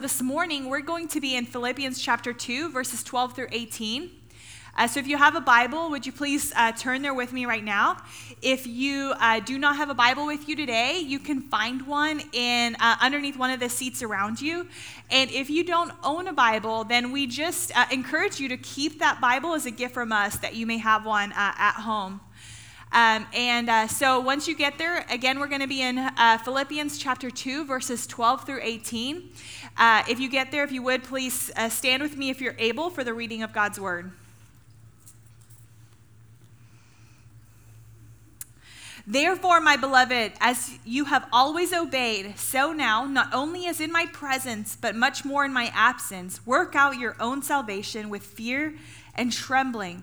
This morning, we're going to be in Philippians chapter 2, verses 12 through 18. Uh, so if you have a Bible, would you please uh, turn there with me right now? If you uh, do not have a Bible with you today, you can find one in uh, underneath one of the seats around you. And if you don't own a Bible, then we just uh, encourage you to keep that Bible as a gift from us that you may have one uh, at home. Um, and uh, so once you get there, again, we're going to be in uh, Philippians chapter 2, verses 12 through 18. Uh, if you get there, if you would, please uh, stand with me if you're able for the reading of God's word. Therefore, my beloved, as you have always obeyed, so now, not only as in my presence, but much more in my absence, work out your own salvation with fear and trembling.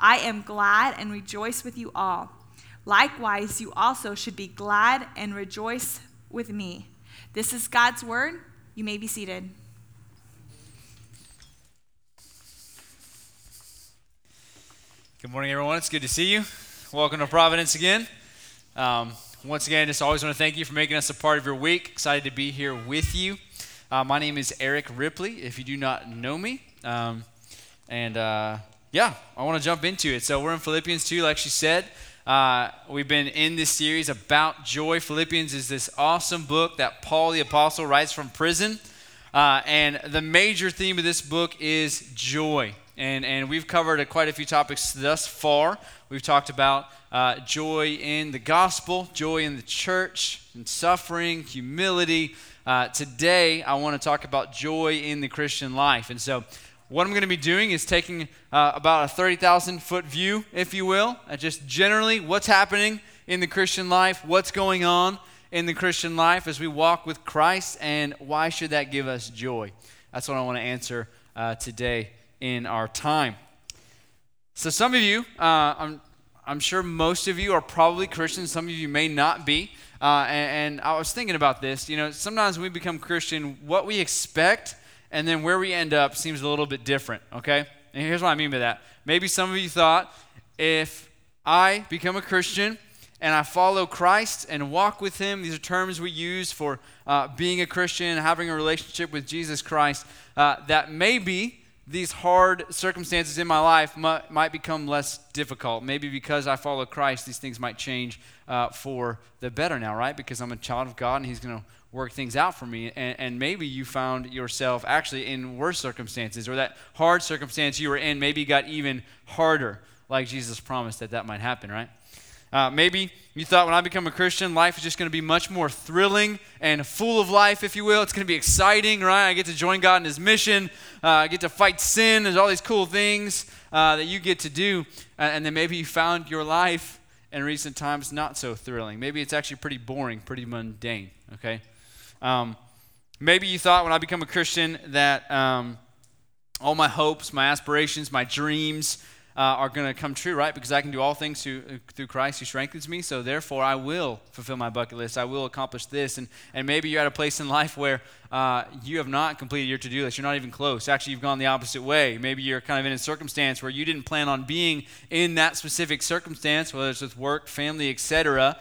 I am glad and rejoice with you all. Likewise, you also should be glad and rejoice with me. This is God's word. You may be seated. Good morning, everyone. It's good to see you. Welcome to Providence again. Um, once again, just always want to thank you for making us a part of your week. Excited to be here with you. Uh, my name is Erik Ripley, if you do not know me. Um, and uh, yeah, I want to jump into it. So we're in Philippians 2, like she said. Uh, we've been in this series about joy. Philippians is this awesome book that Paul the Apostle writes from prison. Uh, and the major theme of this book is joy. And, and we've covered a, quite a few topics thus far. We've talked about uh, joy in the gospel, joy in the church, and suffering, humility. Uh, today, I want to talk about joy in the Christian life. And so, what I'm going to be doing is taking uh, about a 30,000 foot view, if you will, at just generally what's happening in the Christian life, what's going on in the Christian life as we walk with Christ, and why should that give us joy? That's what I want to answer uh, today in our time. So, some of you, uh, I'm, I'm sure most of you are probably Christians, some of you may not be. Uh, and, and I was thinking about this. You know, sometimes when we become Christian, what we expect and then where we end up seems a little bit different, okay? And here's what I mean by that. Maybe some of you thought if I become a Christian and I follow Christ and walk with Him, these are terms we use for uh, being a Christian, having a relationship with Jesus Christ, uh, that maybe these hard circumstances in my life might, become less difficult. Maybe because I follow Christ, these things might change uh, for the better now, right? Because I'm a child of God and He's going to work things out for me. And, and, maybe you found yourself actually in worse circumstances, or that hard circumstance you were in maybe got even harder, like Jesus promised that that might happen, right? Uh, maybe you thought when I become a Christian, life is just going to be much more thrilling and full of life, if you will. It's going to be exciting, right? I get to join God in His mission. Uh, I get to fight sin. There's all these cool things uh, that you get to do. and then maybe you found your life in recent times not so thrilling. Maybe it's actually pretty boring, pretty mundane, okay? Um, maybe you thought when I become a Christian that um, all my hopes, my aspirations, my dreams uh, are going to come true, right? Because I can do all things through, through Christ who strengthens me. So therefore, I will fulfill my bucket list. I will accomplish this. And, and maybe you're at a place in life where uh, you have not completed your to do list. You're not even close. Actually, you've gone the opposite way. Maybe you're kind of in a circumstance where you didn't plan on being in that specific circumstance, whether it's with work, family, etc.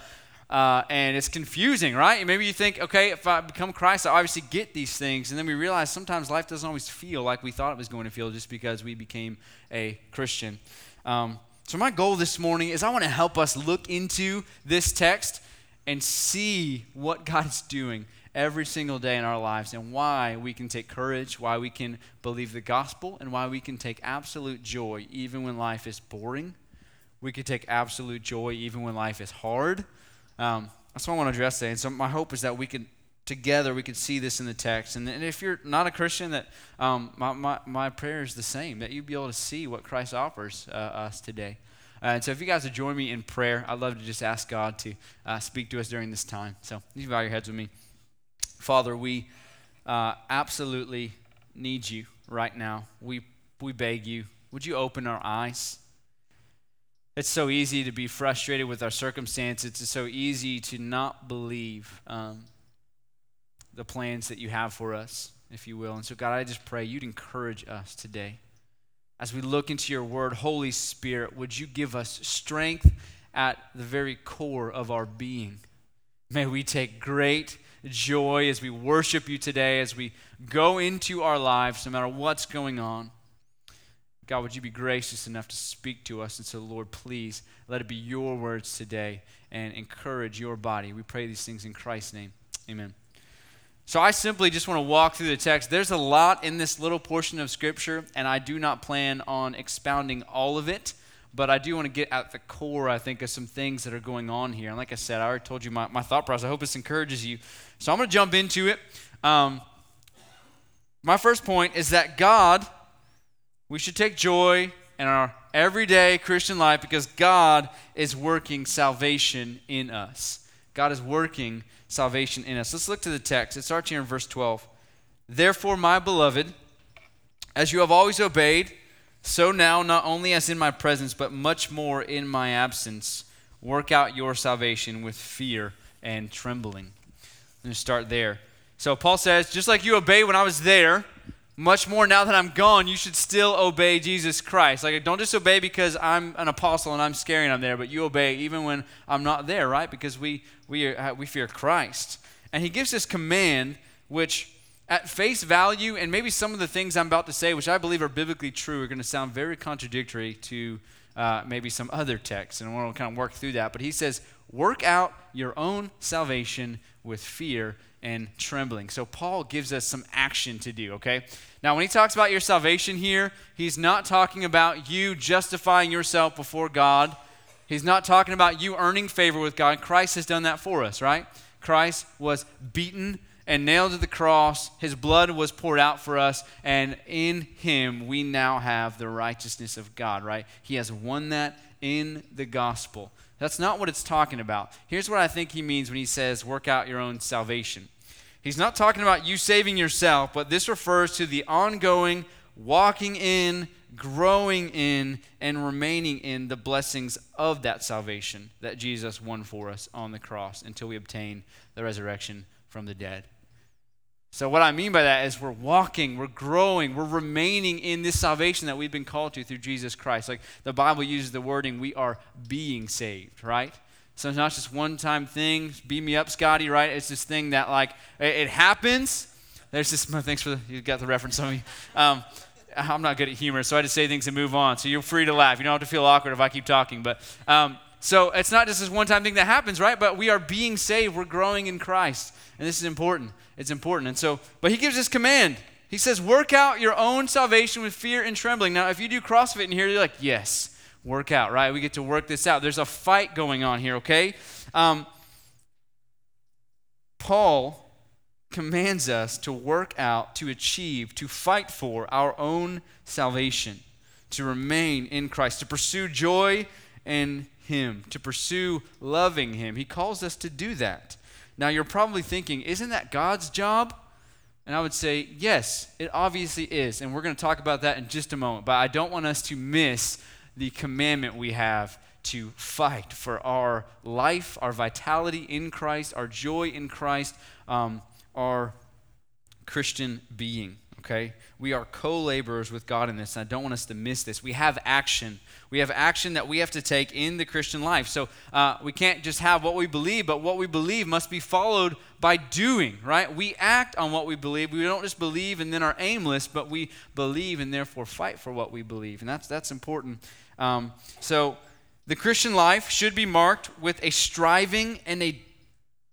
Uh, and it's confusing, right? Maybe you think, okay, if I become Christ, I obviously get these things. And then we realize sometimes life doesn't always feel like we thought it was going to feel just because we became a Christian. Um, so, my goal this morning is I want to help us look into this text and see what God's doing every single day in our lives and why we can take courage, why we can believe the gospel, and why we can take absolute joy even when life is boring. We can take absolute joy even when life is hard. Um, that's what I want to address today. And so my hope is that we can together we can see this in the text. And, and if you're not a Christian, that um, my, my, my prayer is the same, that you'd be able to see what Christ offers uh, us today. Uh, and so if you guys would join me in prayer, I'd love to just ask God to uh, speak to us during this time. So you bow your heads with me. Father, we uh, absolutely need you right now. We, we beg you, would you open our eyes? It's so easy to be frustrated with our circumstances. It's so easy to not believe um, the plans that you have for us, if you will. And so, God, I just pray you'd encourage us today. As we look into your word, Holy Spirit, would you give us strength at the very core of our being? May we take great joy as we worship you today, as we go into our lives, no matter what's going on. God, would you be gracious enough to speak to us? And so, Lord, please let it be your words today and encourage your body. We pray these things in Christ's name. Amen. So, I simply just want to walk through the text. There's a lot in this little portion of Scripture, and I do not plan on expounding all of it, but I do want to get at the core, I think, of some things that are going on here. And like I said, I already told you my, my thought process. I hope this encourages you. So, I'm going to jump into it. Um, my first point is that God we should take joy in our everyday Christian life because God is working salvation in us. God is working salvation in us. Let's look to the text. It starts here in verse 12. Therefore, my beloved, as you have always obeyed, so now, not only as in my presence, but much more in my absence, work out your salvation with fear and trembling. To start there. So, Paul says, just like you obeyed when I was there, much more now that I'm gone, you should still obey Jesus Christ. Like, don't just obey because I'm an apostle and I'm scary and I'm there, but you obey even when I'm not there, right? Because we, we, are, we fear Christ. And he gives this command, which at face value, and maybe some of the things I'm about to say, which I believe are biblically true, are going to sound very contradictory to uh, maybe some other texts. And I want to kind of work through that. But he says, work out your own salvation with fear and trembling. So Paul gives us some action to do, okay? Now, when he talks about your salvation here, he's not talking about you justifying yourself before God. He's not talking about you earning favor with God. Christ has done that for us, right? Christ was beaten and nailed to the cross. His blood was poured out for us, and in him we now have the righteousness of God, right? He has won that in the gospel. That's not what it's talking about. Here's what I think he means when he says, work out your own salvation. He's not talking about you saving yourself, but this refers to the ongoing walking in, growing in, and remaining in the blessings of that salvation that Jesus won for us on the cross until we obtain the resurrection from the dead. So, what I mean by that is we're walking, we're growing, we're remaining in this salvation that we've been called to through Jesus Christ. Like the Bible uses the wording, we are being saved, right? So it's not just one time thing. Beat me up, Scotty, right? It's this thing that, like, it, happens. There's this, thanks for the, you got the reference on me. Um, I'm not good at humor, so I just say things and move on. So you're free to laugh. You don't have to feel awkward if I keep talking. But um, so it's not just this one time thing that happens, right? But we are being saved. We're growing in Christ. And this is important. It's important. And so, but he gives this command. He says, work out your own salvation with fear and trembling. Now, if you do CrossFit in here, you're like, yes work out, right? We get to work this out. There's a fight going on here, okay? Um, Paul commands us to work out, to achieve, to fight for our own salvation, to remain in Christ, to pursue joy in Him, to pursue loving Him. He calls us to do that. Now, you're probably thinking, isn't that God's job? And I would say, yes, it obviously is. And we're going to talk about that in just a moment. But I don't want us to miss the commandment we have to fight for our life, our vitality in Christ, our joy in Christ, um, our Christian being. Okay? We are co laborers with God in this, and I don't want us to miss this. We have action. We have action that we have to take in the Christian life. So uh, we can't just have what we believe, but what we believe must be followed by doing, right? We act on what we believe. We don't just believe and then are aimless, but we believe and therefore fight for what we believe. And that's, that's important um, so the Christian life should be marked with a striving and a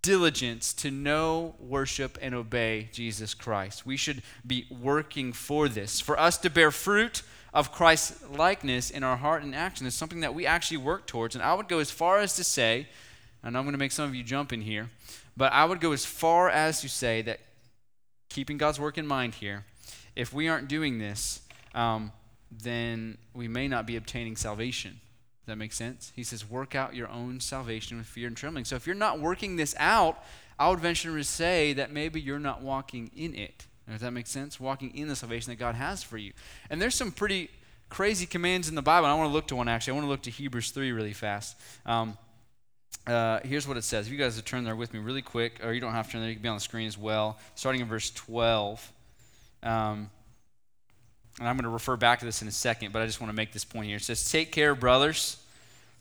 diligence to know, worship, and obey Jesus Christ. We should be working for this. For us to bear fruit of Christ's likeness in our heart and action is something that we actually work towards. And I would go as far as to say, and I'm going to make some of you jump in here, but I would go as far as to say that keeping God's work in mind here, if we aren't doing this, um, then we may not be obtaining salvation. Does that make sense? He says, work out your own salvation with fear and trembling. So if you're not working this out, I would venture to say that maybe you're not walking in it. Does that make sense? Walking in the salvation that God has for you. And there's some pretty crazy commands in the Bible. I want to look to one actually. I want to look to Hebrews 3 really fast. Um, uh, here's what it says. If you guys would turn there with me really quick, or you don't have to turn there, you can be on the screen as well. Starting in verse 12. Um, and I'm going to refer back to this in a second, but I just want to make this point here. It says, Take care, brothers,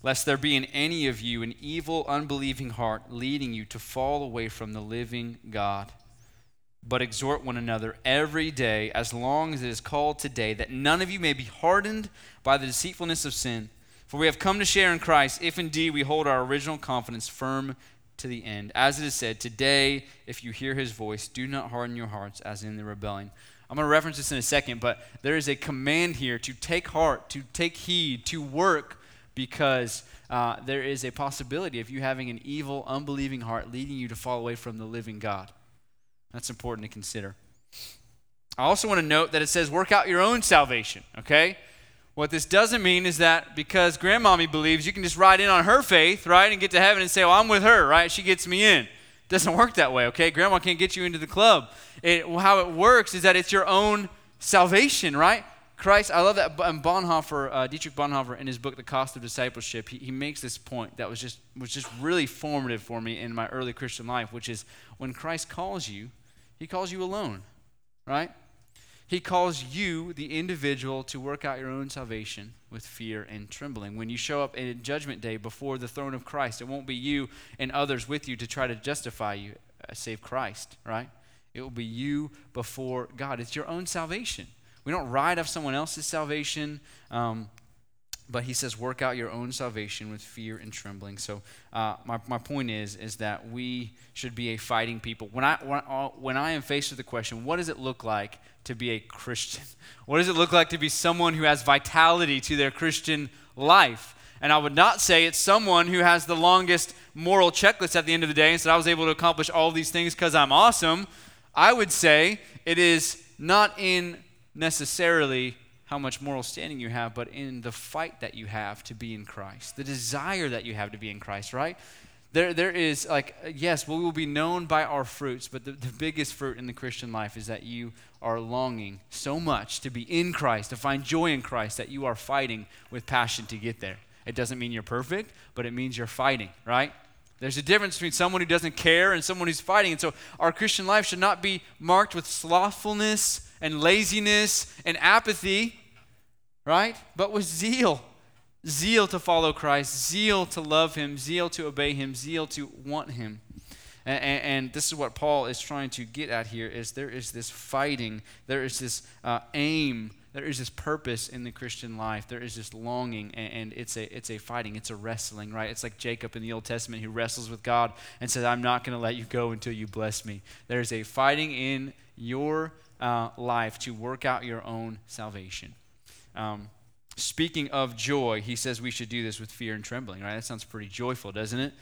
lest there be in any of you an evil, unbelieving heart leading you to fall away from the living God. But exhort one another every day, as long as it is called today, that none of you may be hardened by the deceitfulness of sin. For we have come to share in Christ, if indeed we hold our original confidence firm to the end. As it is said, Today, if you hear his voice, do not harden your hearts as in the rebellion. I'm going to reference this in a second, but there is a command here to take heart, to take heed, to work, because uh, there is a possibility of you having an evil, unbelieving heart leading you to fall away from the living God. That's important to consider. I also want to note that it says, work out your own salvation, okay? What this doesn't mean is that because grandmommy believes you can just ride in on her faith, right, and get to heaven and say, well, I'm with her, right? She gets me in doesn't work that way, okay? Grandma can't get you into the club. It, how it works is that it's your own salvation, right? Christ, I love that And Bonhoeffer, uh, Dietrich Bonhoeffer, in his book *The Cost of Discipleship*, he, he makes this point that was just was just really formative for me in my early Christian life, which is when Christ calls you, He calls you alone, right? He calls you, the individual, to work out your own salvation with fear and trembling. When you show up in Judgment Day before the throne of Christ, it won't be you and others with you to try to justify you, uh, save Christ, right? It will be you before God. It's your own salvation. We don't ride off someone else's salvation. Um, but he says, work out your own salvation with fear and trembling. So uh, my, my point is, is that we should be a fighting people. When I, when, I, when I am faced with the question, what does it look like to be a Christian? What does it look like to be someone who has vitality to their Christian life? And I would not say it's someone who has the longest moral checklist at the end of the day and said, I was able to accomplish all these things because I'm awesome. I would say it is not in necessarily how much moral standing you have, but in the fight that you have to be in Christ, the desire that you have to be in Christ, right? There, there is like, yes, we will be known by our fruits, but the, the biggest fruit in the Christian life is that you are longing so much to be in Christ, to find joy in Christ, that you are fighting with passion to get there. It doesn't mean you're perfect, but it means you're fighting, right? There's a difference between someone who doesn't care and someone who's fighting. And so our Christian life should not be marked with slothfulness and laziness and apathy, right? But with zeal zeal to follow Christ, zeal to love Him, zeal to obey Him, zeal to want Him. And, and, and, this is what Paul is trying to get at here: is there is this fighting, there is this uh, aim, there is this purpose in the Christian life, there is this longing, and, and, it's a it's a fighting, it's a wrestling, right? It's like Jacob in the Old Testament who wrestles with God and says, "I'm not going to let you go until you bless me." There is a fighting in your uh, life to work out your own salvation. Um, speaking of joy, he says we should do this with fear and trembling, right? That sounds pretty joyful, doesn't it?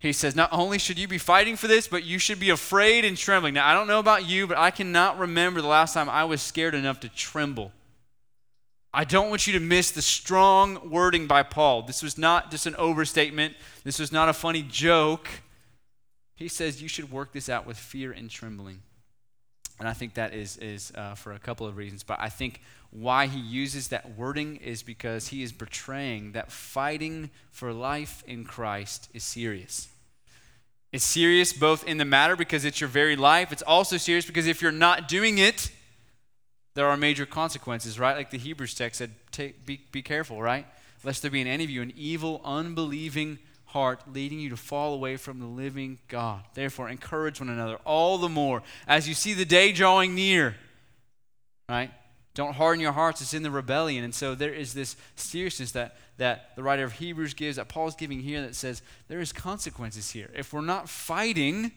He says, not only should you be fighting for this, but you should be afraid and trembling. Now, I don't know about you, but I cannot remember the last time I was scared enough to tremble. I don't want you to miss the strong wording by Paul. This was not just an overstatement, this was not a funny joke. He says you should work this out with fear and trembling. And I think that is, is uh, for a couple of reasons. But I think why he uses that wording is because he is portraying that fighting for life in Christ is serious. It's serious both in the matter because it's your very life, it's also serious because if you're not doing it, there are major consequences, right? Like the Hebrews text said, take, be, be careful, right? Lest there be in any of you an evil, unbelieving heart, leading you to fall away from the living God. Therefore, encourage one another all the more as you see the day drawing near, right? Don't harden your hearts. It's in the rebellion. And so there is this seriousness that, that the writer of Hebrews gives, that Paul's giving here, that says there is consequences here. If we're not fighting,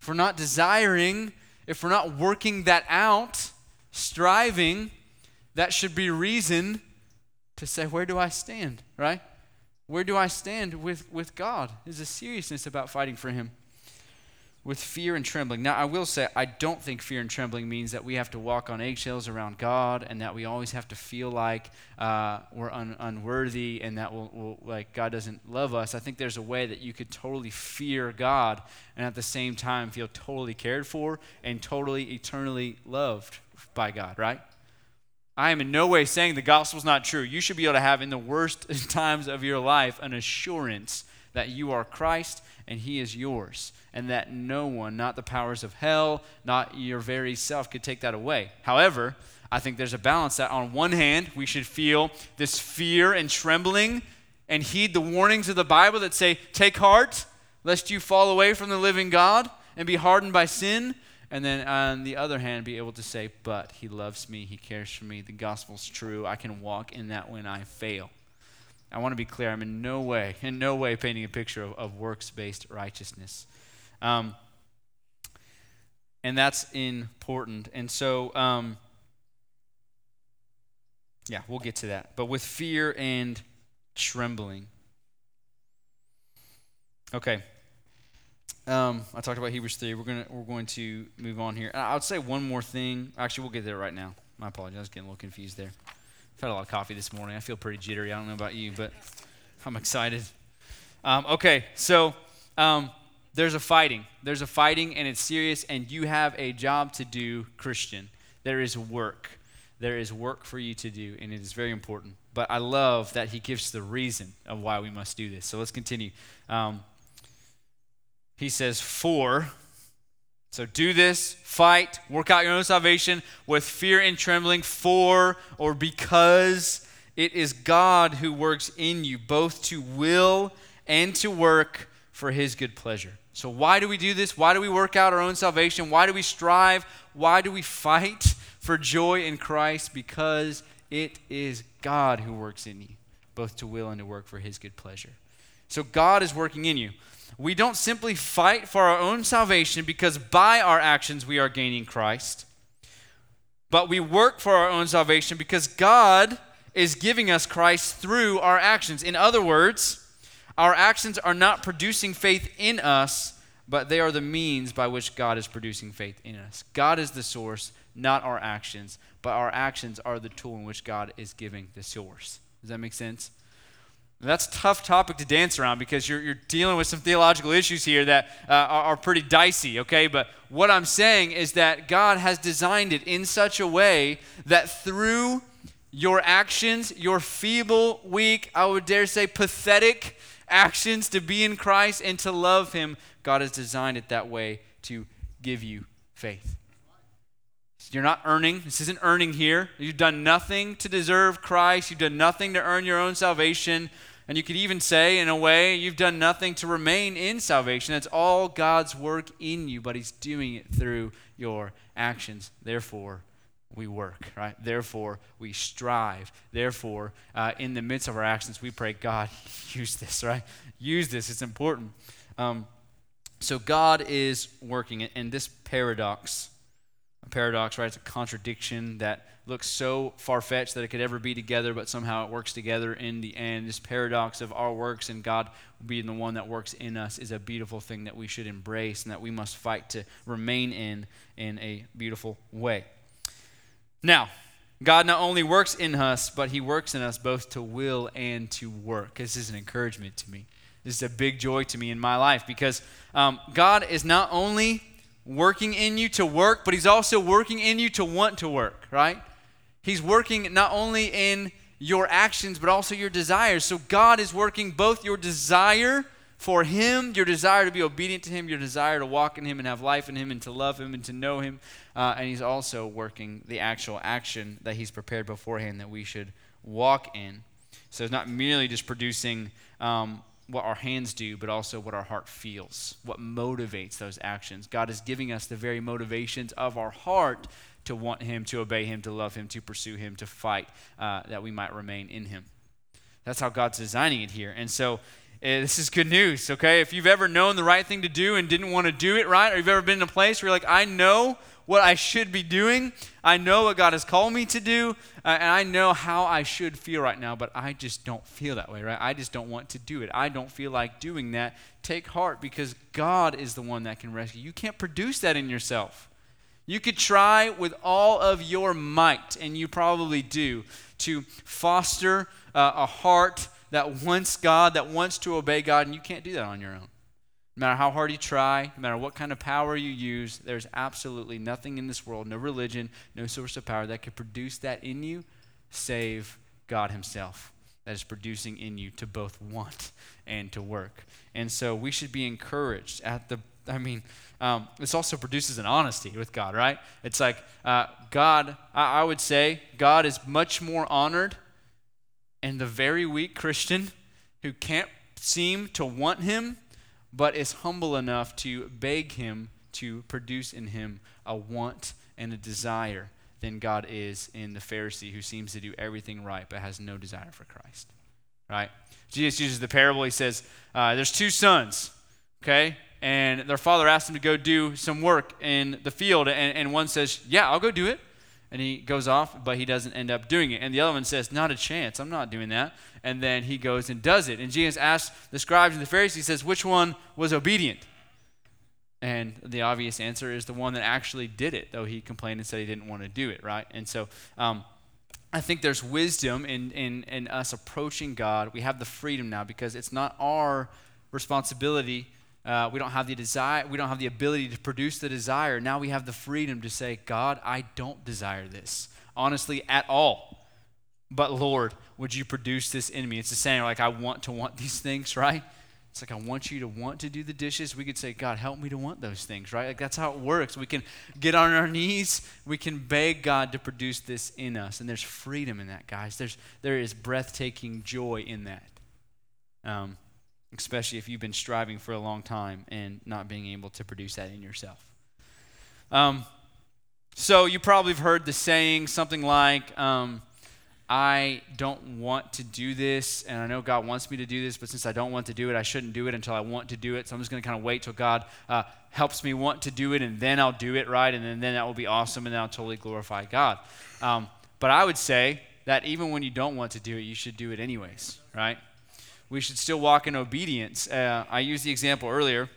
if we're not desiring, if we're not working that out, striving, that should be reason to say, where do I stand, right? Where do I stand with, with God? There's a seriousness about fighting for Him. With fear and trembling. Now, I will say, I don't think fear and trembling means that we have to walk on eggshells around God and that we always have to feel like uh, we're un- unworthy and that we'll, we'll, like God doesn't love us. I think there's a way that you could totally fear God and at the same time feel totally cared for and totally eternally loved by God, right? I am in no way saying the gospel's not true. You should be able to have in the worst times of your life an assurance that you are Christ and He is yours, and that no one, not the powers of hell, not your very self, could take that away. However, I think there's a balance that on one hand, we should feel this fear and trembling and heed the warnings of the Bible that say, Take heart, lest you fall away from the living God and be hardened by sin. And then on the other hand, be able to say, But He loves me, He cares for me, the gospel's true, I can walk in that when I fail. I want to be clear. I'm in no way, in no way painting a picture of, of works based righteousness. Um, and that's important. And so, um, yeah, we'll get to that. But with fear and trembling. Okay. Um, I talked about Hebrews 3. We're, gonna, we're going to move on here. I would say one more thing. Actually, we'll get there right now. My apologies. I was getting a little confused there. I've had a lot of coffee this morning. I feel pretty jittery. I don't know about you, but I'm excited. Um, okay, so um, there's a fighting. There's a fighting, and it's serious, and you have a job to do, Christian. There is work. There is work for you to do, and it is very important. But I love that he gives the reason of why we must do this. So let's continue. Um, he says, For so do this, fight, work out your own salvation with fear and trembling, for or because it is God who works in you, both to will and to work for his good pleasure. So, why do we do this? Why do we work out our own salvation? Why do we strive? Why do we fight for joy in Christ? Because it is God who works in you, both to will and to work for his good pleasure. So, God is working in you we don't simply fight for our own salvation because by our actions we are gaining Christ, but we work for our own salvation because God is giving us Christ through our actions. In other words, our actions are not producing faith in us, but they are the means by which God is producing faith in us. God is the source, not our actions, but our actions are the tool in which God is giving the source. Does that make sense? That's a tough topic to dance around because you're, you're dealing with some theological issues here that uh, are, are pretty dicey, okay? But what I'm saying is that God has designed it in such a way that through your actions, your feeble, weak, I would dare say pathetic actions to be in Christ and to love Him, God has designed it that way to give you faith. You're not earning. This isn't earning here. You've done nothing to deserve Christ. You've done nothing to earn your own salvation. And you could even say, in a way, you've done nothing to remain in salvation. It's all God's work in you, but He's doing it through your actions. Therefore, we work, right? Therefore, we strive. Therefore, uh, in the midst of our actions, we pray, God, use this, right? Use this. It's important. Um, so, God is working, and this paradox, a paradox, right? It's a contradiction that looks so far fetched that it could ever be together, but somehow it works together in the end. This paradox of our works and God being the one that works in us is a beautiful thing that we should embrace and that we must fight to remain in in a beautiful way. Now, God not only works in us, but He works in us both to will and to work. This is an encouragement to me. This is a big joy to me in my life because um, God is not only working in you to work, but He's also working in you to want to work, right? He's working not only in your actions, but also your desires. So God is working both your desire for Him, your desire to be obedient to Him, your desire to walk in Him and have life in Him and to love Him and to know Him. Uh, and He's also working the actual action that He's prepared beforehand that we should walk in. So it's not merely just producing um, what our hands do, but also what our heart feels, what motivates those actions. God is giving us the very motivations of our heart to want Him, to obey Him, to love Him, to pursue Him, to fight uh, that we might remain in Him. That's how God's designing it here. And so eh, this is good news, okay? If you've ever known the right thing to do and didn't want to do it right, or you've ever been in a place where you're like, I know what I should be doing, I know what God has called me to do, uh, and I know how I should feel right now, but I just don't feel that way, right? I just don't want to do it. I don't feel like doing that. Take heart because God is the one that can rescue. You can't produce that in yourself. You could try with all of your might, and you probably do, to foster uh, a heart that wants God, that wants to obey God, and you can't do that on your own. No matter how hard you try, no matter what kind of power you use, there's absolutely nothing in this world, no religion, no source of power that could produce that in you, save God Himself, that is producing in you to both want and to work. And so we should be encouraged at the, I mean, um, this also produces an honesty with God, right? It's like uh, God, I, I would say, God is much more honored in the very weak Christian who can't seem to want Him but is humble enough to beg him to produce in him a want and a desire than God is in the Pharisee who seems to do everything right but has no desire for Christ. Right? Jesus uses the parable. He says, uh, There's two sons, okay? And their father asks them to go do some work in the field. And, and one says, Yeah, I'll go do it and he goes off, but he doesn't end up doing it. And the other one says, Not a chance, I'm not doing that. And then he goes and does it. And Jesus asks the scribes and the Pharisees, he says, Which one was obedient? And the obvious answer is the one that actually did it, though he complained and said he didn't want to do it, right? And so um, I think there's wisdom in, in, in us approaching God. We have the freedom now because it's not our responsibility uh, we don't have the desire, we don't have the ability to produce the desire. Now we have the freedom to say, God, I don't desire this, honestly, at all. But Lord, would you produce this in me? It's the same, like, I want to want these things, right? It's like, I want you to want to do the dishes. We could say, God, help me to want those things, right? Like, that's how it works. We can get on our knees. We can beg God to produce this in us. And there's freedom in that, guys. There's, there is breathtaking joy in that. Um, especially if you've been striving for a long time and not being able to produce that in yourself. Um, so you probably have heard the saying something like, um, I don't want to do this, and I know God wants me to do this, but since I don't want to do it, I shouldn't do it until I want to do it. So I'm just going to kind of wait till God uh, helps me want to do it, and then I'll do it right, and then, then that will be awesome, and then I'll totally glorify God. Um, but I would say that even when you don't want to do it, you should do it anyways, right? We should still walk in obedience. Uh, I used the example earlier.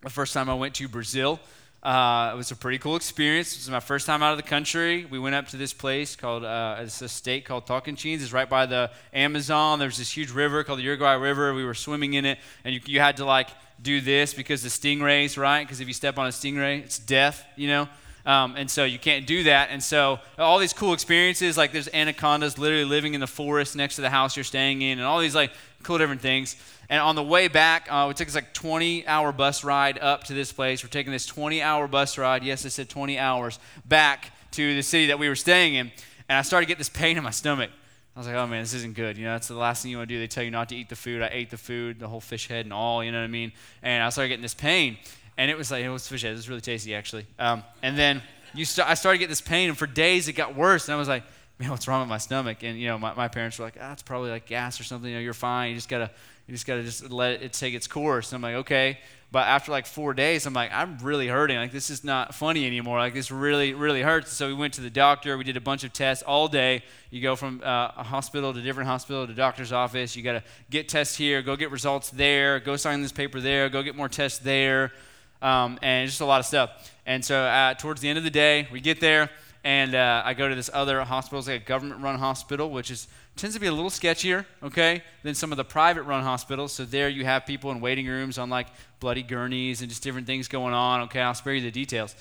The first time I went to Brazil, uh, it was a pretty cool experience. It was my first time out of the country. We went up to this place called, uh, it's a state called Tocantins. It's right by the Amazon. There's this huge river called the Araguaia River. We were swimming in it, and you, you had to like do this because the stingrays, right? Because if you step on a stingray, it's death, you know? Um, and so you can't do that. And so all these cool experiences, like there's anacondas literally living in the forest next to the house you're staying in, and all these like cool different things. And on the way back, uh, it took us like 20 hour bus ride up to this place. We're taking this 20 hour bus ride. Yes, I said 20 hours back to the city that we were staying in. And I started to get this pain in my stomach. I was like, oh man, this isn't good. You know, that's the last thing you want to do. They tell you not to eat the food. I ate the food, the whole fish head and all, you know what I mean? And I started getting this pain. And it was like, it was fish head. It was really tasty, actually. Um, and then you st- I started to get this pain, and for days it got worse. And I was like, man, what's wrong with my stomach? And you know, my, my parents were like, ah, it's probably like gas or something. You know, you're fine. You just gotta, you just gotta just let it take its course. And I'm like, okay. But after like four days, I'm like, I'm really hurting. Like this is not funny anymore. Like this really, really hurts. So we went to the doctor. We did a bunch of tests all day. You go from uh, a hospital to different hospital to doctor's office. You gotta get tests here, go get results there, go sign this paper there, go get more tests there, um, and just a lot of stuff. And so uh, towards the end of the day, we get there and uh, I go to this other hospital, it's like a government-run hospital, which is tends to be a little sketchier, okay, than some of the private-run hospitals. So there you have people in waiting rooms on like bloody gurneys and just different things going on. Okay, I'll spare you the details.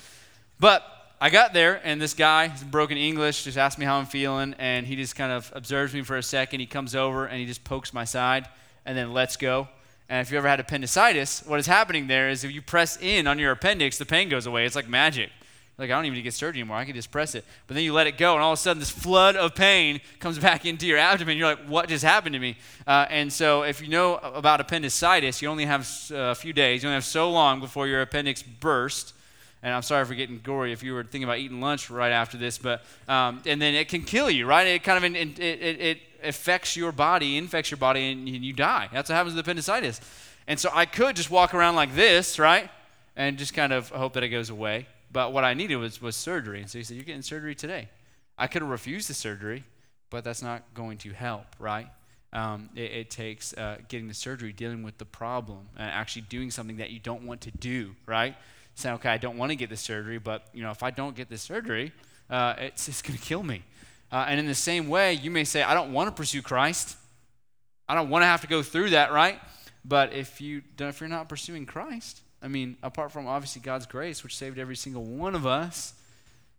But I got there, and this guy, broken English, just asked me how I'm feeling, and he just kind of observes me for a second. He comes over and he just pokes my side, and then lets go. And if you ever had appendicitis, what is happening there is if you press in on your appendix, the pain goes away. It's like magic. Like, I don't even need to get surgery anymore. I can just press it. But then you let it go, and all of a sudden, this flood of pain comes back into your abdomen. You're like, what just happened to me? Uh, and so, if you know about appendicitis, you only have a few days. You only have so long before your appendix bursts. And I'm sorry for getting gory if you were thinking about eating lunch right after this, but um, and then it can kill you, right? It kind of it, it, it affects your body, infects your body, and you die. That's what happens with appendicitis. And so I could just walk around like this, right? And just kind of hope that it goes away. But what I needed was, was surgery. And so he said, You're getting surgery today. I could have refused the surgery, but that's not going to help, right? Um, it, it, takes uh, getting the surgery, dealing with the problem, and actually doing something that you don't want to do, right? Saying, okay, I don't want to get the surgery, but you know, if I don't get the surgery, uh, it's, it's going to kill me. Uh, and in the same way, you may say, I don't want to pursue Christ. I don't want to have to go through that, right? But if you if you're not pursuing Christ, I mean, apart from obviously God's grace, which saved every single one of us,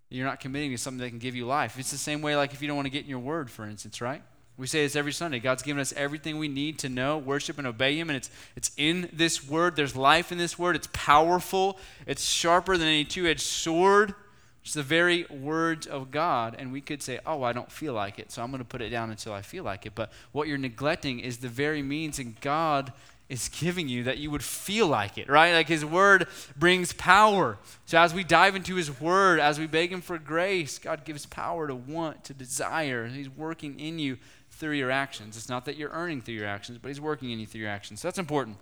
you're not committing to something that can give you life. It's the same way, like if you don't want to get in your word, for instance, right? We say this every Sunday. God's given us everything we need to know, worship, and obey Him. And it's, it's in this word. There's life in this word. It's powerful. It's sharper than any two edged sword. It's the very words of God. And we could say, oh, I don't feel like it, so I'm going to put it down until I feel like it. But what you're neglecting is the very means in God is giving you that you would feel like it, right? Like His Word brings power. So as we dive into His Word, as we beg Him for grace, God gives power to want, to desire. He's working in you through your actions. It's not that you're earning through your actions, but He's working in you through your actions. So that's important.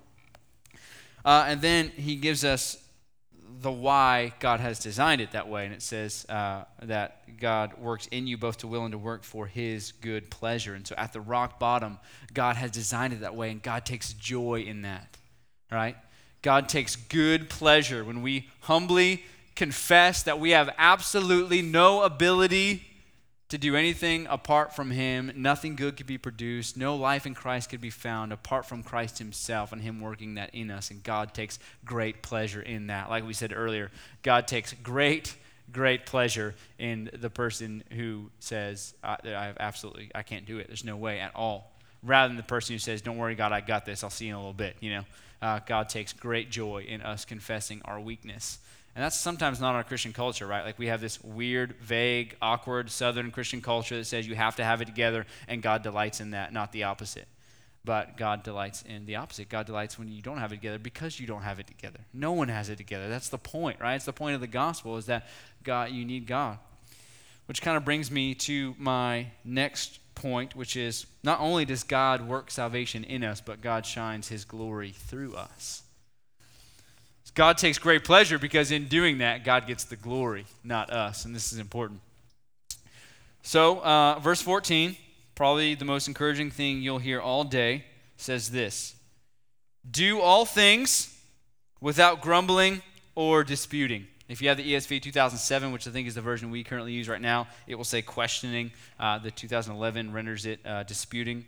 Uh, and then He gives us the why God has designed it that way. And it says uh, that God works in you both to will and to work for his good pleasure. And so at the rock bottom, God has designed it that way, and God takes joy in that, right? God takes good pleasure when we humbly confess that we have absolutely no ability to do anything apart from Him. Nothing good could be produced. No life in Christ could be found apart from Christ Himself and Him working that in us. And God takes great pleasure in that. Like we said earlier, God takes great, great pleasure in the person who says, I, I have absolutely, I can't do it. There's no way at all. Rather than the person who says, Don't worry, God, I got this. I'll see you in a little bit. You know, uh, God takes great joy in us confessing our weakness. And that's sometimes not our Christian culture, right? Like we have this weird, vague, awkward Southern Christian culture that says you have to have it together, and God delights in that, not the opposite. But God delights in the opposite. God delights when you don't have it together because you don't have it together. No one has it together. That's the point, right? It's the point of the gospel is that God, you need God. Which kind of brings me to my next point, which is not only does God work salvation in us, but God shines his glory through us. God takes great pleasure because in doing that, God gets the glory, not us. And this is important. So, uh, verse 14, probably the most encouraging thing you'll hear all day, says this Do all things without grumbling or disputing. If you have the ESV 2007, which I think is the version we currently use right now, it will say questioning. Uh, the 2011 renders it uh, disputing,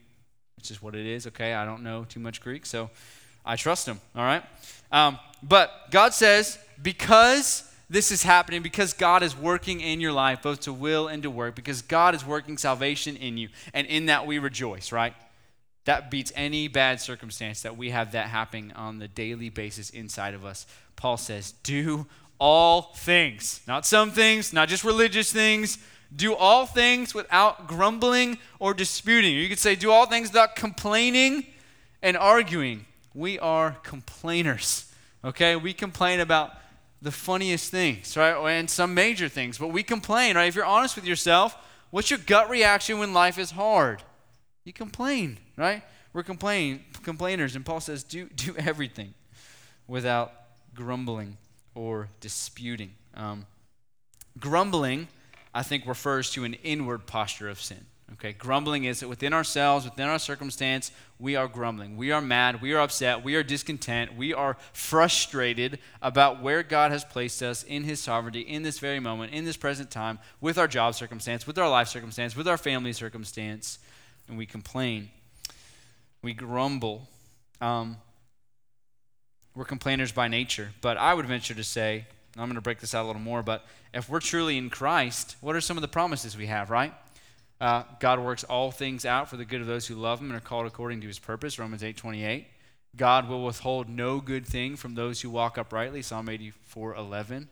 which is what it is. Okay, I don't know too much Greek, so I trust him. All right. Um, but God says, because this is happening, because God is working in your life, both to will and to work, because God is working salvation in you, and in that we rejoice, right? That beats any bad circumstance that we have that happening on the daily basis inside of us. Paul says, do all things, not some things, not just religious things. Do all things without grumbling or disputing. You could say, do all things without complaining and arguing. We are complainers. Okay? We complain about the funniest things, right? And some major things, but we complain, right? If you're honest with yourself, what's your gut reaction when life is hard? You complain, right? We're complaining, complainers, and Paul says, do, do everything without grumbling or disputing. Um, grumbling, I think, refers to an inward posture of sin. Okay, grumbling is that within ourselves, within our circumstance, we are grumbling. We are mad. We are upset. We are discontent. We are frustrated about where God has placed us in His sovereignty in this very moment, in this present time, with our job circumstance, with our life circumstance, with our family circumstance, and we complain. We grumble. Um, we're complainers by nature, but I would venture to say, I'm going to break this out a little more, but if we're truly in Christ, what are some of the promises we have, right? Uh, God works all things out for the good of those who love him and are called according to his purpose, Romans 8 28. God will withhold no good thing from those who walk uprightly, Psalm 84 11.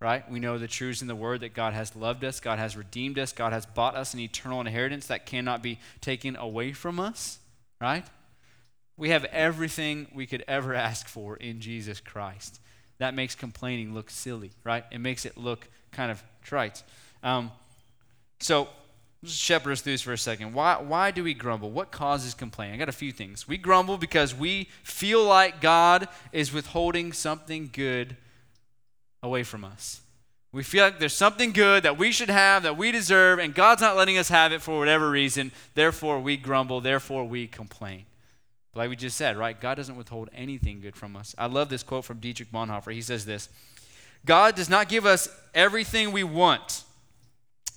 Right? We know the truths in the word that God has loved us, God has redeemed us, God has bought us an eternal inheritance that cannot be taken away from us. Right? We have everything we could ever ask for in Jesus Christ. That makes complaining look silly, right? It makes it look kind of trite. Um, so, Let's shepherd us through this for a second. Why, why do we grumble? What causes complaint? I got a few things. We grumble because we feel like God is withholding something good away from us. We feel like there's something good that we should have, that we deserve, and God's not letting us have it for whatever reason. Therefore, we grumble. Therefore, we complain. Like we just said, right? God doesn't withhold anything good from us. I love this quote from Dietrich Bonhoeffer. He says this God does not give us everything we want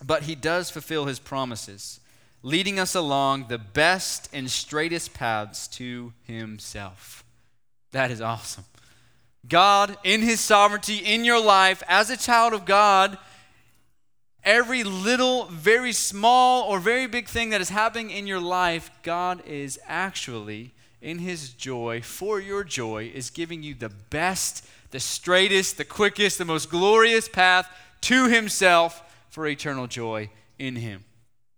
but he does fulfill his promises, leading us along the best and straightest paths to himself. That is awesome. God, in his sovereignty in your life, as a child of God, every little, very small, or very big thing that is happening in your life, God is actually, in his joy, for your joy, is giving you the best, the straightest, the quickest, the most glorious path to himself for eternal joy in Him.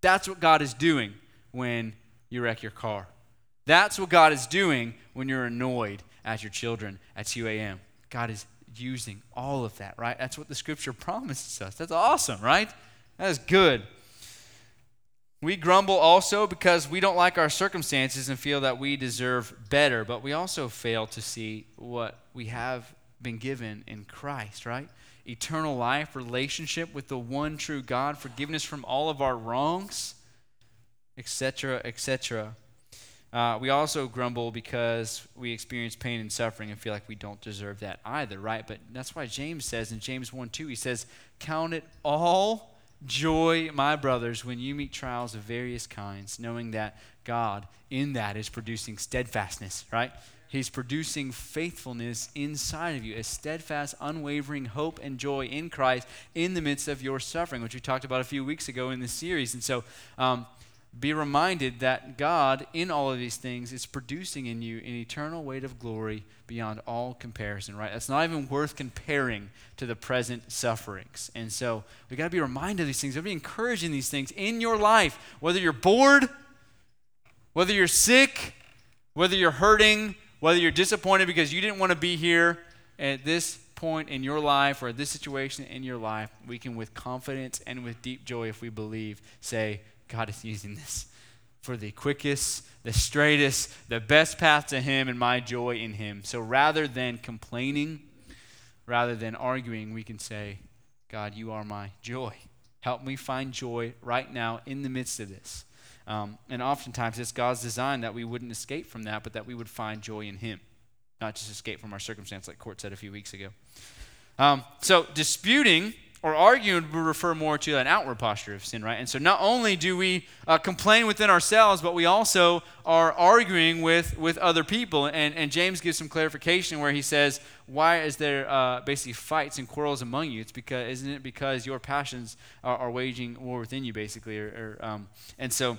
That's what God is doing when you wreck your car. That's what God is doing when you're annoyed at your children at 2 a.m. God is using all of that, right? That's what the scripture promises us. That's awesome, right? That is good. We grumble also because we don't like our circumstances and feel that we deserve better, but we also fail to see what we have been given in Christ, right? Eternal life, relationship with the one true God, forgiveness from all of our wrongs, etc., etc. Uh, we also grumble because we experience pain and suffering and feel like we don't deserve that either, right? But that's why James says in James 1 2, he says, Count it all joy, my brothers, when you meet trials of various kinds, knowing that God in that is producing steadfastness, right? He's producing faithfulness inside of you, a steadfast, unwavering hope and joy in Christ in the midst of your suffering, which we talked about a few weeks ago in this series. And so, um, be reminded that God, in all of these things, is producing in you an eternal weight of glory beyond all comparison, right? That's not even worth comparing to the present sufferings. And so we got to be reminded of these things. We got to be encouraging these things in your life, whether you're bored, whether you're sick, whether you're hurting, whether you're disappointed because you didn't want to be here at this point in your life or this situation in your life, we can, with confidence and with deep joy, if we believe, say, God is using this for the quickest, the straightest, the best path to Him and my joy in Him. So rather than complaining, rather than arguing, we can say, God, you are my joy. Help me find joy right now in the midst of this. Um, and oftentimes it's God's design that we wouldn't escape from that, but that we would find joy in Him, not just escape from our circumstance, like Court said a few weeks ago. Um, so disputing or arguing would refer more to an outward posture of sin, right? And so not only do we uh, complain within ourselves, but we also are arguing with, with other people. And, and James gives some clarification where he says, why is there uh, basically fights and quarrels among you? It's because, isn't it because your passions are, are waging war within you, basically? Or, or um, and so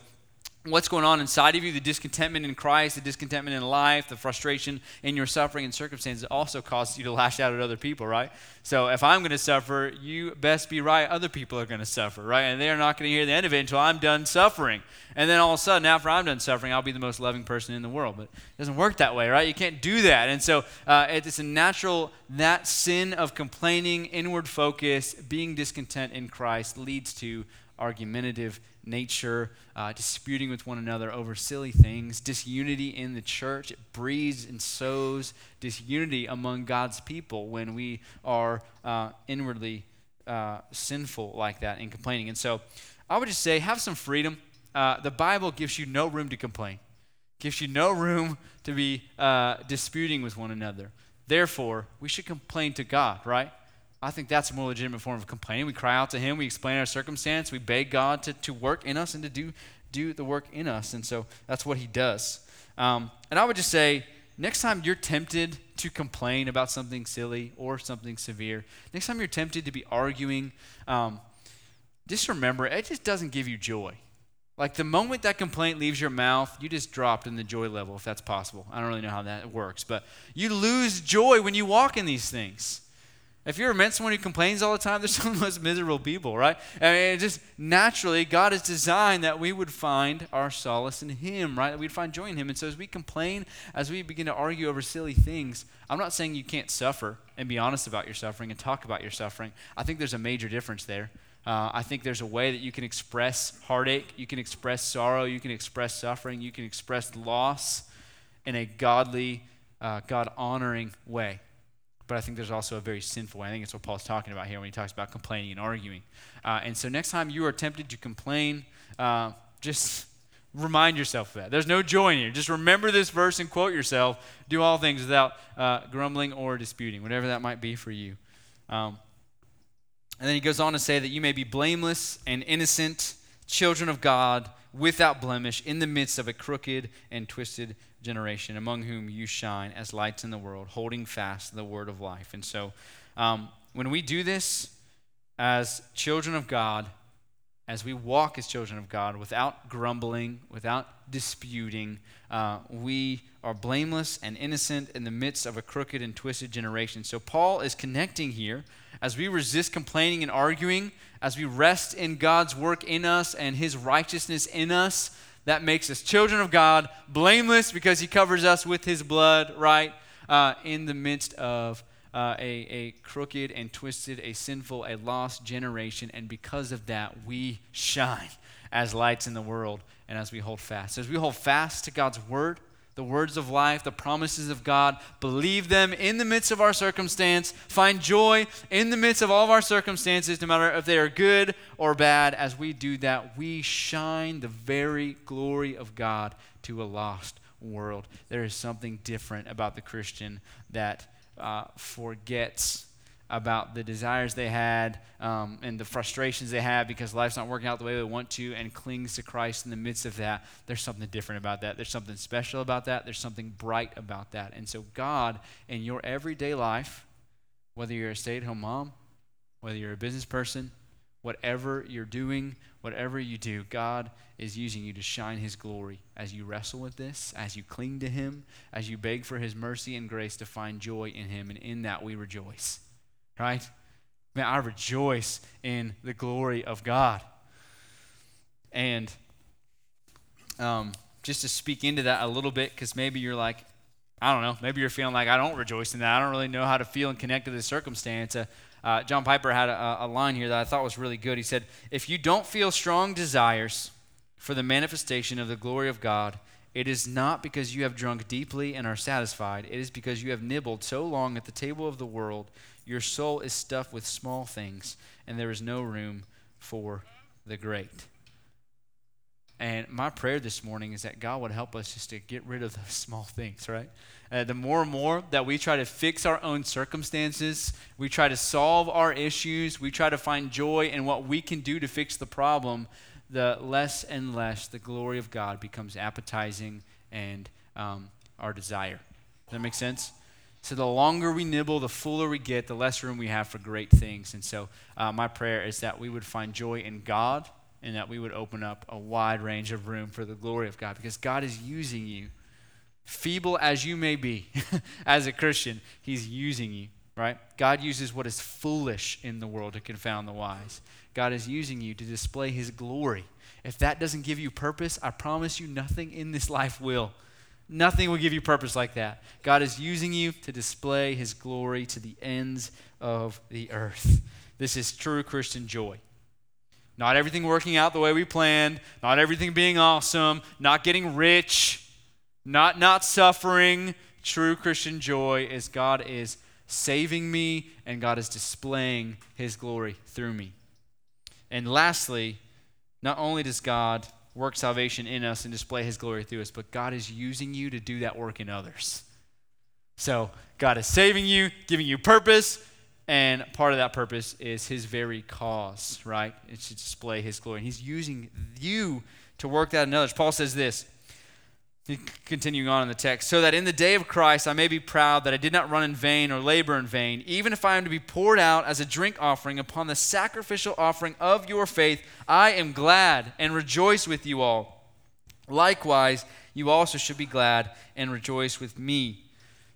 what's going on inside of you, the discontentment in Christ, the discontentment in life, the frustration in your suffering and circumstances also causes you to lash out at other people, right? So if I'm going to suffer, you best be right. Other people are going to suffer, right? And they're not going to hear the end of it until I'm done suffering. And then all of a sudden, after I'm done suffering, I'll be the most loving person in the world. But it doesn't work that way, right? You can't do that. And so uh, it's a natural, that sin of complaining, inward focus, being discontent in Christ leads to argumentative nature, uh, disputing with one another over silly things, disunity in the church. It breeds and sows disunity among God's people when we are uh, inwardly uh, sinful like that and complaining. And so I would just say have some freedom. Uh, the Bible gives you no room to complain, gives you no room to be uh, disputing with one another. Therefore, we should complain to God, right? I think that's a more legitimate form of complaining. We cry out to Him, we explain our circumstance, we beg God to, to work in us and to do, do the work in us. And so that's what He does. Um, and I would just say, next time you're tempted to complain about something silly or something severe, next time you're tempted to be arguing, um, just remember it just doesn't give you joy. Like the moment that complaint leaves your mouth, you just dropped in the joy level, if that's possible. I don't really know how that works, but you lose joy when you walk in these things. If you're met someone who complains all the time, they're some of the most miserable people, right? I mean, just naturally, God has designed that we would find our solace in Him, right? That we'd find joy in Him. And so as we complain, as we begin to argue over silly things, I'm not saying you can't suffer and be honest about your suffering and talk about your suffering. I think there's a major difference there. Uh, I think there's a way that you can express heartache, you can express sorrow, you can express suffering, you can express loss in a godly, uh, God honoring way. But I think there's also a very sinful way. I think it's what Paul's talking about here when he talks about complaining and arguing. Uh, and so next time you are tempted to complain, uh, just remind yourself of that. There's no joy in here. Just remember this verse and quote yourself. Do all things without uh, grumbling or disputing, whatever that might be for you. Um, and then he goes on to say that you may be blameless and innocent, children of God, without blemish, in the midst of a crooked and twisted generation, among whom you shine as lights in the world, holding fast the word of life. And so, um, when we do this as children of God, as we walk as children of God without grumbling, without disputing, uh, we are blameless and innocent in the midst of a crooked and twisted generation. So, Paul is connecting here as we resist complaining and arguing, as we rest in God's work in us and his righteousness in us. That makes us children of God, blameless because he covers us with his blood, right? Uh, in the midst of uh, a, a crooked and twisted, a sinful, a lost generation. And because of that, we shine as lights in the world and as we hold fast. As we hold fast to God's word, the words of life, the promises of God, believe them in the midst of our circumstance, find joy in the midst of all of our circumstances, no matter if they are good or bad. As we do that, we shine the very glory of God to a lost world. There is something different about the Christian that uh, forgets about the desires they had um, and the frustrations they have because life's not working out the way they want to and clings to Christ in the midst of that. There's something different about that. There's something special about that. There's something bright about that. And so, God, in your everyday life, whether you're a stay at home mom, whether you're a business person, whatever you're doing, whatever you do, God is using you to shine His glory as you wrestle with this, as you cling to Him, as you beg for His mercy and grace to find joy in Him. And in that we rejoice right? Man, I rejoice in the glory of God. And um, just to speak into that a little bit, because maybe you're like, I don't know, maybe you're feeling like I don't rejoice in that. I don't really know how to feel and connect to this circumstance. Uh, uh, John Piper had a, a line here that I thought was really good. He said, If you don't feel strong desires for the manifestation of the glory of God, it is not because you have drunk deeply and are satisfied. It is because you have nibbled so long at the table of the world your soul is stuffed with small things, and there is no room for the great. And my prayer this morning is that God would help us just to get rid of those small things, right? Uh, the more and more that we try to fix our own circumstances, we try to solve our issues, we try to find joy in what we can do to fix the problem, the less and less the glory of God becomes appetizing and um, our desire. Does that make sense? So the longer we nibble, the fuller we get, the less room we have for great things. And so uh, my prayer is that we would find joy in God and that we would open up a wide range of room for the glory of God because God is using you. Feeble as you may be as a Christian, He's using you, right? God uses what is foolish in the world to confound the wise. God is using you to display His glory. If that doesn't give you purpose, I promise you nothing in this life will. Nothing will give you purpose like that. God is using you to display his glory to the ends of the earth. This is true Christian joy. Not everything working out the way we planned, not everything being awesome, not getting rich, not not suffering. True Christian joy is God is saving me and God is displaying his glory through me. And lastly, not only does God work salvation in us and display his glory through us, but God is using you to do that work in others. So God is saving you, giving you purpose, and part of that purpose is his very cause, right? It's to display his glory. And he's using you to work that in others. Paul says this Continuing on in the text, so that in the day of Christ I may be proud that I did not run in vain or labor in vain, even if I am to be poured out as a drink offering upon the sacrificial offering of your faith, I am glad and rejoice with you all. Likewise, you also should be glad and rejoice with me.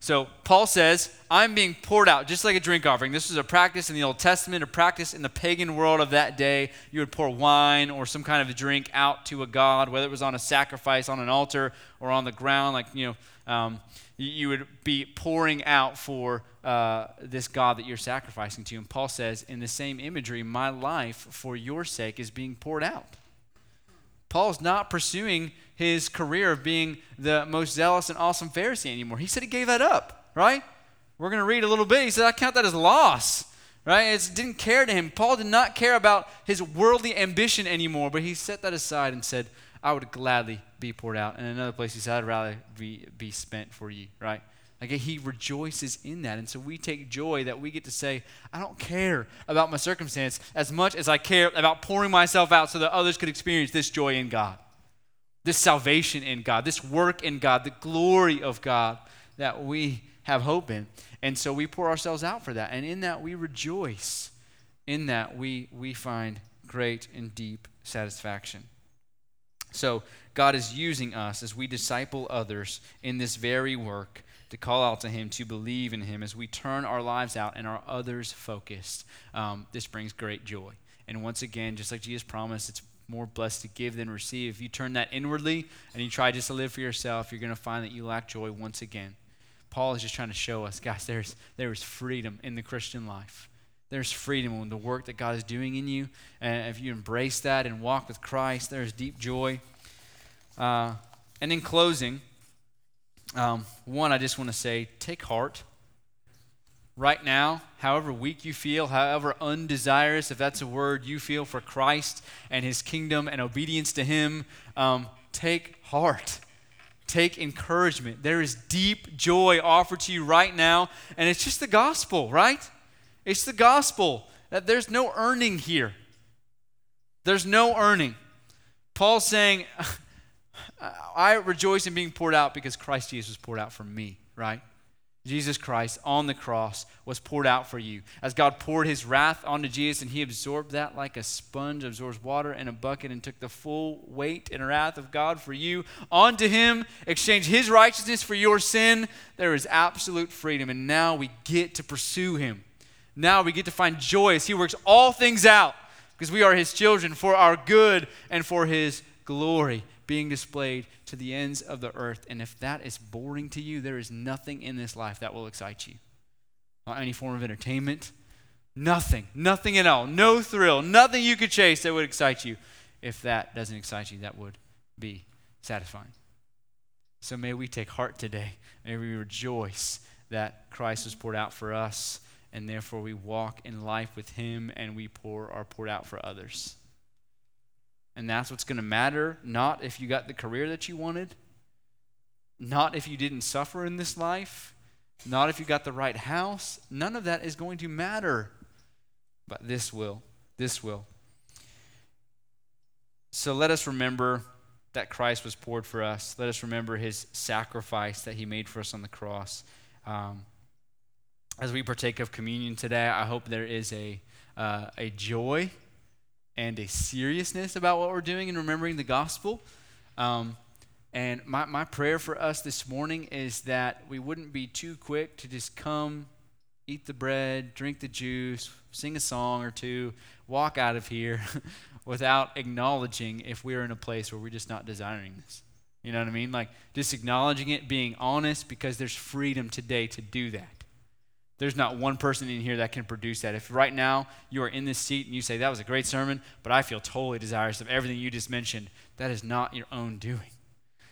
So Paul says, I'm being poured out just like a drink offering. This was a practice in the Old Testament, a practice in the pagan world of that day. You would pour wine or some kind of drink out to a god, whether it was on a sacrifice on an altar or on the ground, like, you know, um, you would be pouring out for uh, this God that you're sacrificing to. And Paul says, in the same imagery, my life for your sake is being poured out. Paul's not pursuing his career of being the most zealous and awesome Pharisee anymore. He said he gave that up, right? We're going to read a little bit. He said, I count that as loss, right? It didn't care to him. Paul did not care about his worldly ambition anymore, but he set that aside and said, I would gladly be poured out. And another place he said, I'd rather be, be spent for you, right? Like he rejoices in that. And so we take joy that we get to say, I don't care about my circumstance as much as I care about pouring myself out so that others could experience this joy in God this salvation in God, this work in God, the glory of God that we have hope in. And so we pour ourselves out for that. And in that we rejoice. In that we, we find great and deep satisfaction. So God is using us as we disciple others in this very work to call out to Him, to believe in Him as we turn our lives out and are others focused. Um, this brings great joy. And once again, just like Jesus promised, it's more blessed to give than receive. If you turn that inwardly and you try just to live for yourself, you're going to find that you lack joy once again. Paul is just trying to show us, guys, there's, there is freedom in the Christian life. There's freedom in the work that God is doing in you. And if you embrace that and walk with Christ, there's deep joy. Uh, and in closing, um, one, I just want to say take heart right now, however weak you feel, however undesirous, if that's a word, you feel for Christ and his kingdom and obedience to him, um, take heart. Take encouragement. There is deep joy offered to you right now, and it's just the gospel, right? It's the gospel that there's no earning here. There's no earning. Paul's saying, I rejoice in being poured out because Christ Jesus was poured out for me, right? Jesus Christ on the cross was poured out for you. As God poured his wrath onto Jesus and he absorbed that like a sponge absorbs water in a bucket and took the full weight and wrath of God for you onto him, exchanged his righteousness for your sin, there is absolute freedom. And now we get to pursue him. Now we get to find joy as he works all things out because we are his children for our good and for his glory being displayed to the ends of the earth. And if that is boring to you, there is nothing in this life that will excite you. Not any form of entertainment, nothing, nothing at all, no thrill, nothing you could chase that would excite you. If that doesn't excite you, that would be satisfying. So may we take heart today. May we rejoice that Christ was poured out for us, and therefore we walk in life with Him and we pour are poured out for others. And that's what's going to matter, not if you got the career that you wanted, not if you didn't suffer in this life, not if you got the right house. None of that is going to matter. But this will. This will. So let us remember that Christ was poured for us. Let us remember his sacrifice that he made for us on the cross. Um, as we partake of communion today, I hope there is a, uh, a joy and a seriousness about what we're doing and remembering the gospel. Um, and my, my prayer for us this morning is that we wouldn't be too quick to just come, eat the bread, drink the juice, sing a song or two, walk out of here without acknowledging if we're in a place where we're just not desiring this. You know what I mean? Like just acknowledging it, being honest, because there's freedom today to do that. There's not one person in here that can produce that. If right now you are in this seat and you say, That was a great sermon, but I feel totally desirous of everything you just mentioned, that is not your own doing.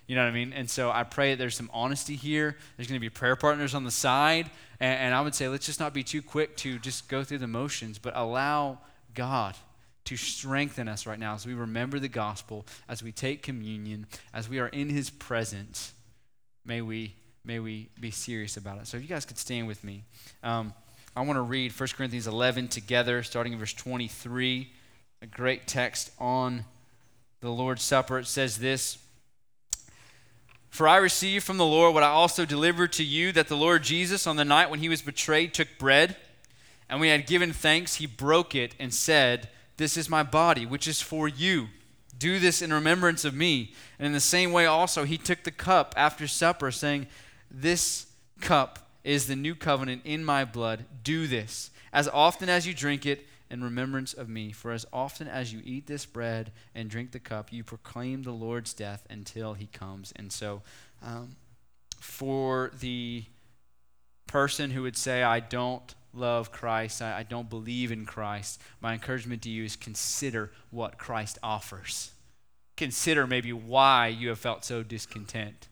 You know what I mean? And so I pray that there's some honesty here. There's going to be prayer partners on the side. And, and I would say, let's just not be too quick to just go through the motions, but allow God to strengthen us right now as we remember the gospel, as we take communion, as we are in his presence. May we may we be serious about it. So if you guys could stand with me. Um, I want to read 1 Corinthians 11 together, starting in verse 23, a great text on the Lord's Supper. It says this For I received from the Lord what I also delivered to you that the Lord Jesus, on the night when he was betrayed, took bread, and we had given thanks, he broke it and said, This is my body, which is for you. Do this in remembrance of me. And in the same way, also, he took the cup after supper, saying, this cup is the new covenant in my blood. Do this as often as you drink it in remembrance of me. For as often as you eat this bread and drink the cup, you proclaim the Lord's death until he comes. And so, um, for the person who would say, I don't love Christ, I, I don't believe in Christ, my encouragement to you is consider what Christ offers. Consider maybe why you have felt so discontent.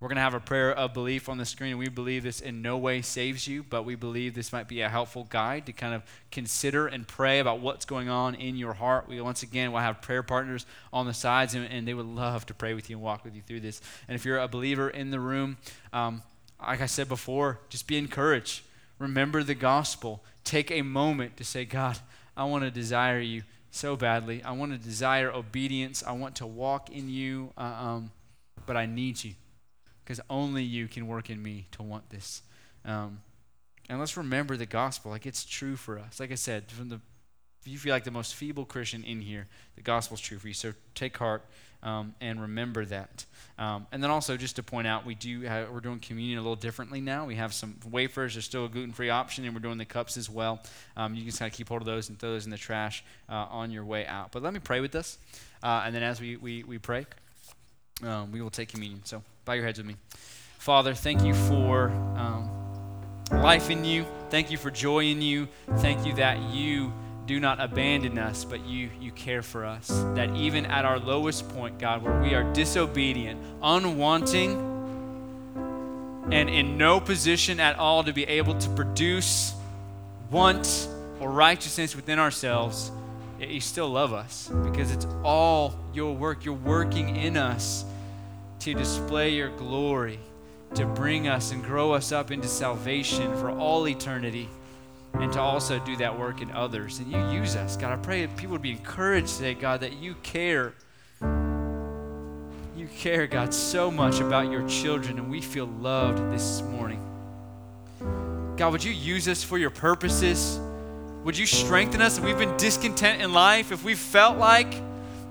We're going to have a prayer of belief on the screen, we believe this in no way saves you, but we believe this might be a helpful guide to kind of consider and pray about what's going on in your heart. We once again will have prayer partners on the sides, and, and they would love to pray with you and walk with you through this. And if you're a believer in the room, um, like I said before, just be encouraged. Remember the gospel. Take a moment to say, God, I want to desire you so badly. I want to desire obedience. I want to walk in you, uh, um, but I need you because only you can work in me to want this. Um, and let's remember the gospel like it's true for us. Like I said, from the if you feel like the most feeble Christian in here, the gospel's true for you. So take heart um, and remember that. Um, and then also just to point out, we do have, we're doing communion a little differently now. We have some wafers. There's still a gluten-free option, and we're doing the cups as well. Um, you can kind of keep hold of those and throw those in the trash uh, on your way out. But let me pray with us, uh, and then as we we, we pray, um, we will take communion. So. Bow your heads with me. Father, thank you for um, life in you. Thank you for joy in you. Thank you that you do not abandon us, but you, you care for us. That even at our lowest point, God, where we are disobedient, unwanting, and in no position at all to be able to produce want or righteousness within ourselves, you still love us because it's all your work. You're working in us to display your glory, to bring us and grow us up into salvation for all eternity, and to also do that work in others. And you use us. God, I pray that people would be encouraged today, God, that you care. You care, God, so much about your children, and we feel loved this morning. God, would you use us for your purposes? Would you strengthen us if we've been discontent in life, if we've felt like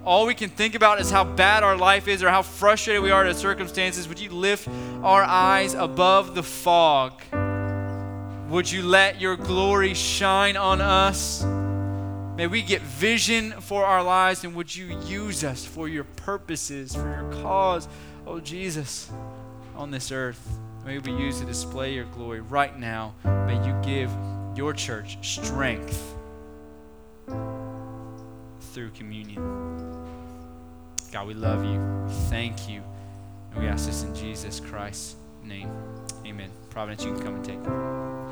all we can think about is how bad our life is or how frustrated we are at circumstances, would you lift our eyes above the fog? Would you let your glory shine on us? May we get vision for our lives and would you use us for your purposes, for your cause, oh Jesus, on this earth. May we use to display your glory right now. May you give your church strength through communion. God, we love you. Thank you. And we ask this in Jesus Christ's name. Amen. Providence, you can come and take.